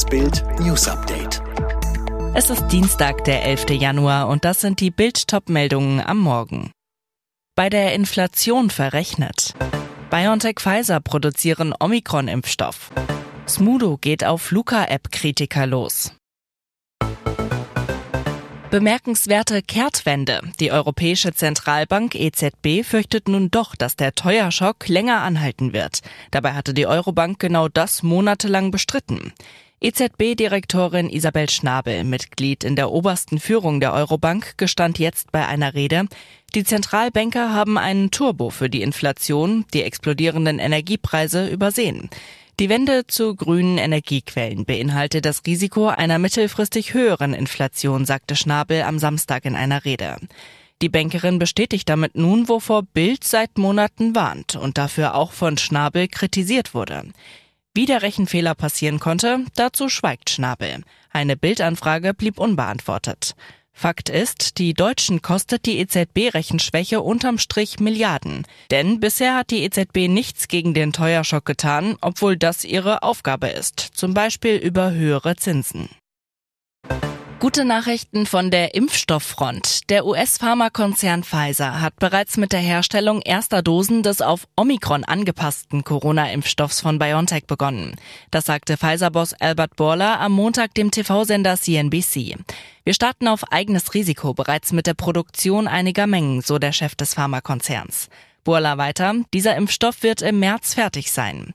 Das Bild News Update. Es ist Dienstag, der 11. Januar und das sind die Bild-Top-Meldungen am Morgen. Bei der Inflation verrechnet. BioNTech Pfizer produzieren Omikron-Impfstoff. Smudo geht auf Luca-App-Kritiker los. Bemerkenswerte Kehrtwende. Die Europäische Zentralbank EZB fürchtet nun doch, dass der Teuerschock länger anhalten wird. Dabei hatte die Eurobank genau das monatelang bestritten. EZB-Direktorin Isabel Schnabel, Mitglied in der obersten Führung der Eurobank, gestand jetzt bei einer Rede, die Zentralbanker haben einen Turbo für die Inflation, die explodierenden Energiepreise übersehen. Die Wende zu grünen Energiequellen beinhalte das Risiko einer mittelfristig höheren Inflation, sagte Schnabel am Samstag in einer Rede. Die Bankerin bestätigt damit nun, wovor Bild seit Monaten warnt und dafür auch von Schnabel kritisiert wurde. Wie der Rechenfehler passieren konnte, dazu schweigt Schnabel. Eine Bildanfrage blieb unbeantwortet. Fakt ist, die Deutschen kostet die EZB-Rechenschwäche unterm Strich Milliarden. Denn bisher hat die EZB nichts gegen den Teuerschock getan, obwohl das ihre Aufgabe ist, zum Beispiel über höhere Zinsen. Gute Nachrichten von der Impfstofffront. Der US-Pharmakonzern Pfizer hat bereits mit der Herstellung erster Dosen des auf Omikron angepassten Corona-Impfstoffs von BioNTech begonnen. Das sagte Pfizer-Boss Albert Borla am Montag dem TV-Sender CNBC. Wir starten auf eigenes Risiko bereits mit der Produktion einiger Mengen, so der Chef des Pharmakonzerns. Borla weiter, dieser Impfstoff wird im März fertig sein.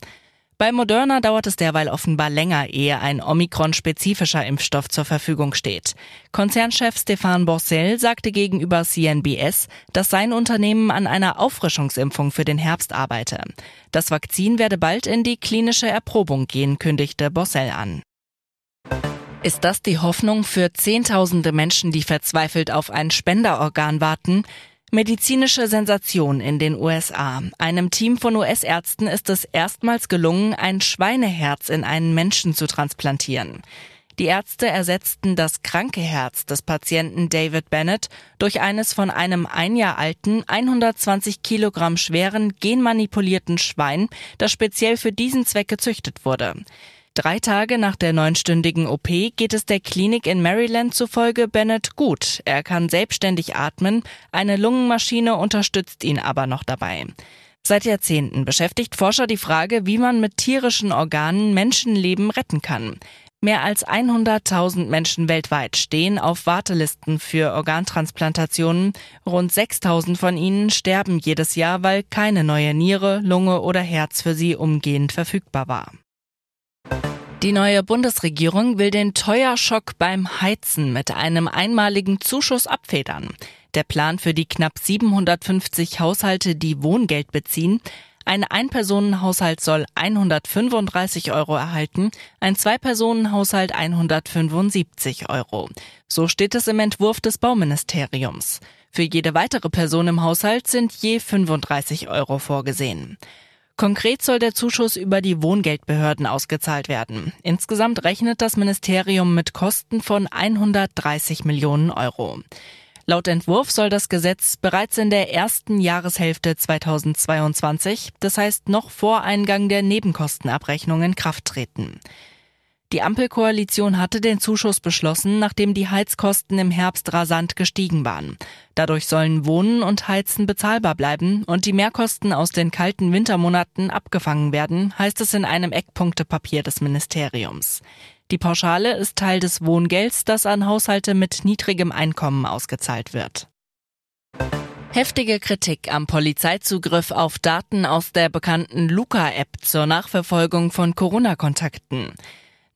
Bei Moderna dauert es derweil offenbar länger, ehe ein Omikron-spezifischer Impfstoff zur Verfügung steht. Konzernchef Stefan Borcel sagte gegenüber CNBS, dass sein Unternehmen an einer Auffrischungsimpfung für den Herbst arbeite. Das Vakzin werde bald in die klinische Erprobung gehen, kündigte Borcel an. Ist das die Hoffnung für Zehntausende Menschen, die verzweifelt auf ein Spenderorgan warten? Medizinische Sensation in den USA. Einem Team von US-Ärzten ist es erstmals gelungen, ein Schweineherz in einen Menschen zu transplantieren. Die Ärzte ersetzten das kranke Herz des Patienten David Bennett durch eines von einem ein Jahr alten, 120 Kilogramm schweren, genmanipulierten Schwein, das speziell für diesen Zweck gezüchtet wurde. Drei Tage nach der neunstündigen OP geht es der Klinik in Maryland zufolge Bennett gut. Er kann selbstständig atmen, eine Lungenmaschine unterstützt ihn aber noch dabei. Seit Jahrzehnten beschäftigt Forscher die Frage, wie man mit tierischen Organen Menschenleben retten kann. Mehr als 100.000 Menschen weltweit stehen auf Wartelisten für Organtransplantationen. Rund 6.000 von ihnen sterben jedes Jahr, weil keine neue Niere, Lunge oder Herz für sie umgehend verfügbar war. Die neue Bundesregierung will den Teuerschock beim Heizen mit einem einmaligen Zuschuss abfedern. Der Plan für die knapp 750 Haushalte, die Wohngeld beziehen, ein Einpersonenhaushalt soll 135 Euro erhalten, ein Zwei-Personen-Haushalt 175 Euro. So steht es im Entwurf des Bauministeriums. Für jede weitere Person im Haushalt sind je 35 Euro vorgesehen. Konkret soll der Zuschuss über die Wohngeldbehörden ausgezahlt werden. Insgesamt rechnet das Ministerium mit Kosten von 130 Millionen Euro. Laut Entwurf soll das Gesetz bereits in der ersten Jahreshälfte 2022, das heißt noch vor Eingang der Nebenkostenabrechnung in Kraft treten. Die Ampelkoalition hatte den Zuschuss beschlossen, nachdem die Heizkosten im Herbst rasant gestiegen waren. Dadurch sollen Wohnen und Heizen bezahlbar bleiben und die Mehrkosten aus den kalten Wintermonaten abgefangen werden, heißt es in einem Eckpunktepapier des Ministeriums. Die Pauschale ist Teil des Wohngelds, das an Haushalte mit niedrigem Einkommen ausgezahlt wird. Heftige Kritik am Polizeizugriff auf Daten aus der bekannten Luca-App zur Nachverfolgung von Corona-Kontakten.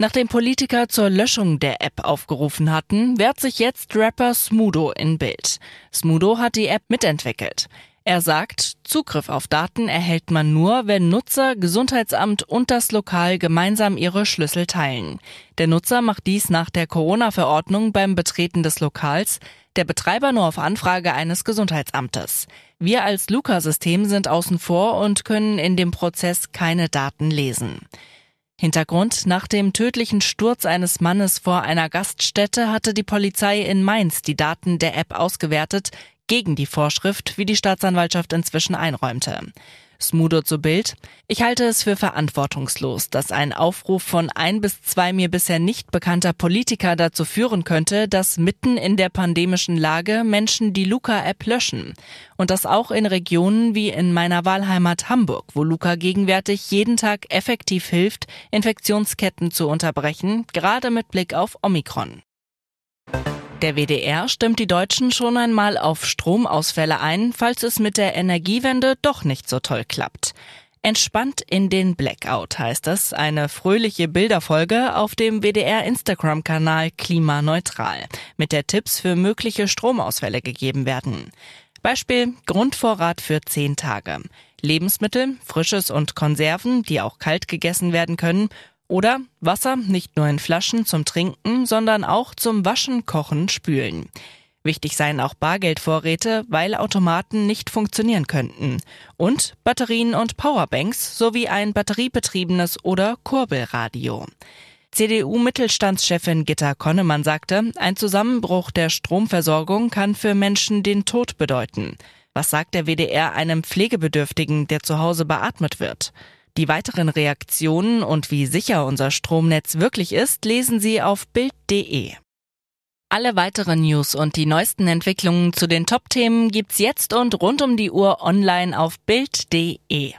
Nachdem Politiker zur Löschung der App aufgerufen hatten, wehrt sich jetzt Rapper Smudo in Bild. Smudo hat die App mitentwickelt. Er sagt, Zugriff auf Daten erhält man nur, wenn Nutzer, Gesundheitsamt und das Lokal gemeinsam ihre Schlüssel teilen. Der Nutzer macht dies nach der Corona-Verordnung beim Betreten des Lokals, der Betreiber nur auf Anfrage eines Gesundheitsamtes. Wir als Luca-System sind außen vor und können in dem Prozess keine Daten lesen. Hintergrund, nach dem tödlichen Sturz eines Mannes vor einer Gaststätte hatte die Polizei in Mainz die Daten der App ausgewertet, gegen die Vorschrift, wie die Staatsanwaltschaft inzwischen einräumte. Smudo zu Bild. Ich halte es für verantwortungslos, dass ein Aufruf von ein bis zwei mir bisher nicht bekannter Politiker dazu führen könnte, dass mitten in der pandemischen Lage Menschen die Luca-App löschen. Und das auch in Regionen wie in meiner Wahlheimat Hamburg, wo Luca gegenwärtig jeden Tag effektiv hilft, Infektionsketten zu unterbrechen, gerade mit Blick auf Omikron. Der WDR stimmt die Deutschen schon einmal auf Stromausfälle ein, falls es mit der Energiewende doch nicht so toll klappt. Entspannt in den Blackout heißt es, eine fröhliche Bilderfolge auf dem WDR Instagram-Kanal Klimaneutral, mit der Tipps für mögliche Stromausfälle gegeben werden. Beispiel Grundvorrat für zehn Tage. Lebensmittel, Frisches und Konserven, die auch kalt gegessen werden können oder Wasser nicht nur in Flaschen zum Trinken, sondern auch zum Waschen, Kochen, Spülen. Wichtig seien auch Bargeldvorräte, weil Automaten nicht funktionieren könnten. Und Batterien und Powerbanks sowie ein batteriebetriebenes oder Kurbelradio. CDU-Mittelstandschefin Gitta Konnemann sagte, ein Zusammenbruch der Stromversorgung kann für Menschen den Tod bedeuten. Was sagt der WDR einem Pflegebedürftigen, der zu Hause beatmet wird? Die weiteren Reaktionen und wie sicher unser Stromnetz wirklich ist, lesen Sie auf Bild.de. Alle weiteren News und die neuesten Entwicklungen zu den Top-Themen gibt's jetzt und rund um die Uhr online auf Bild.de.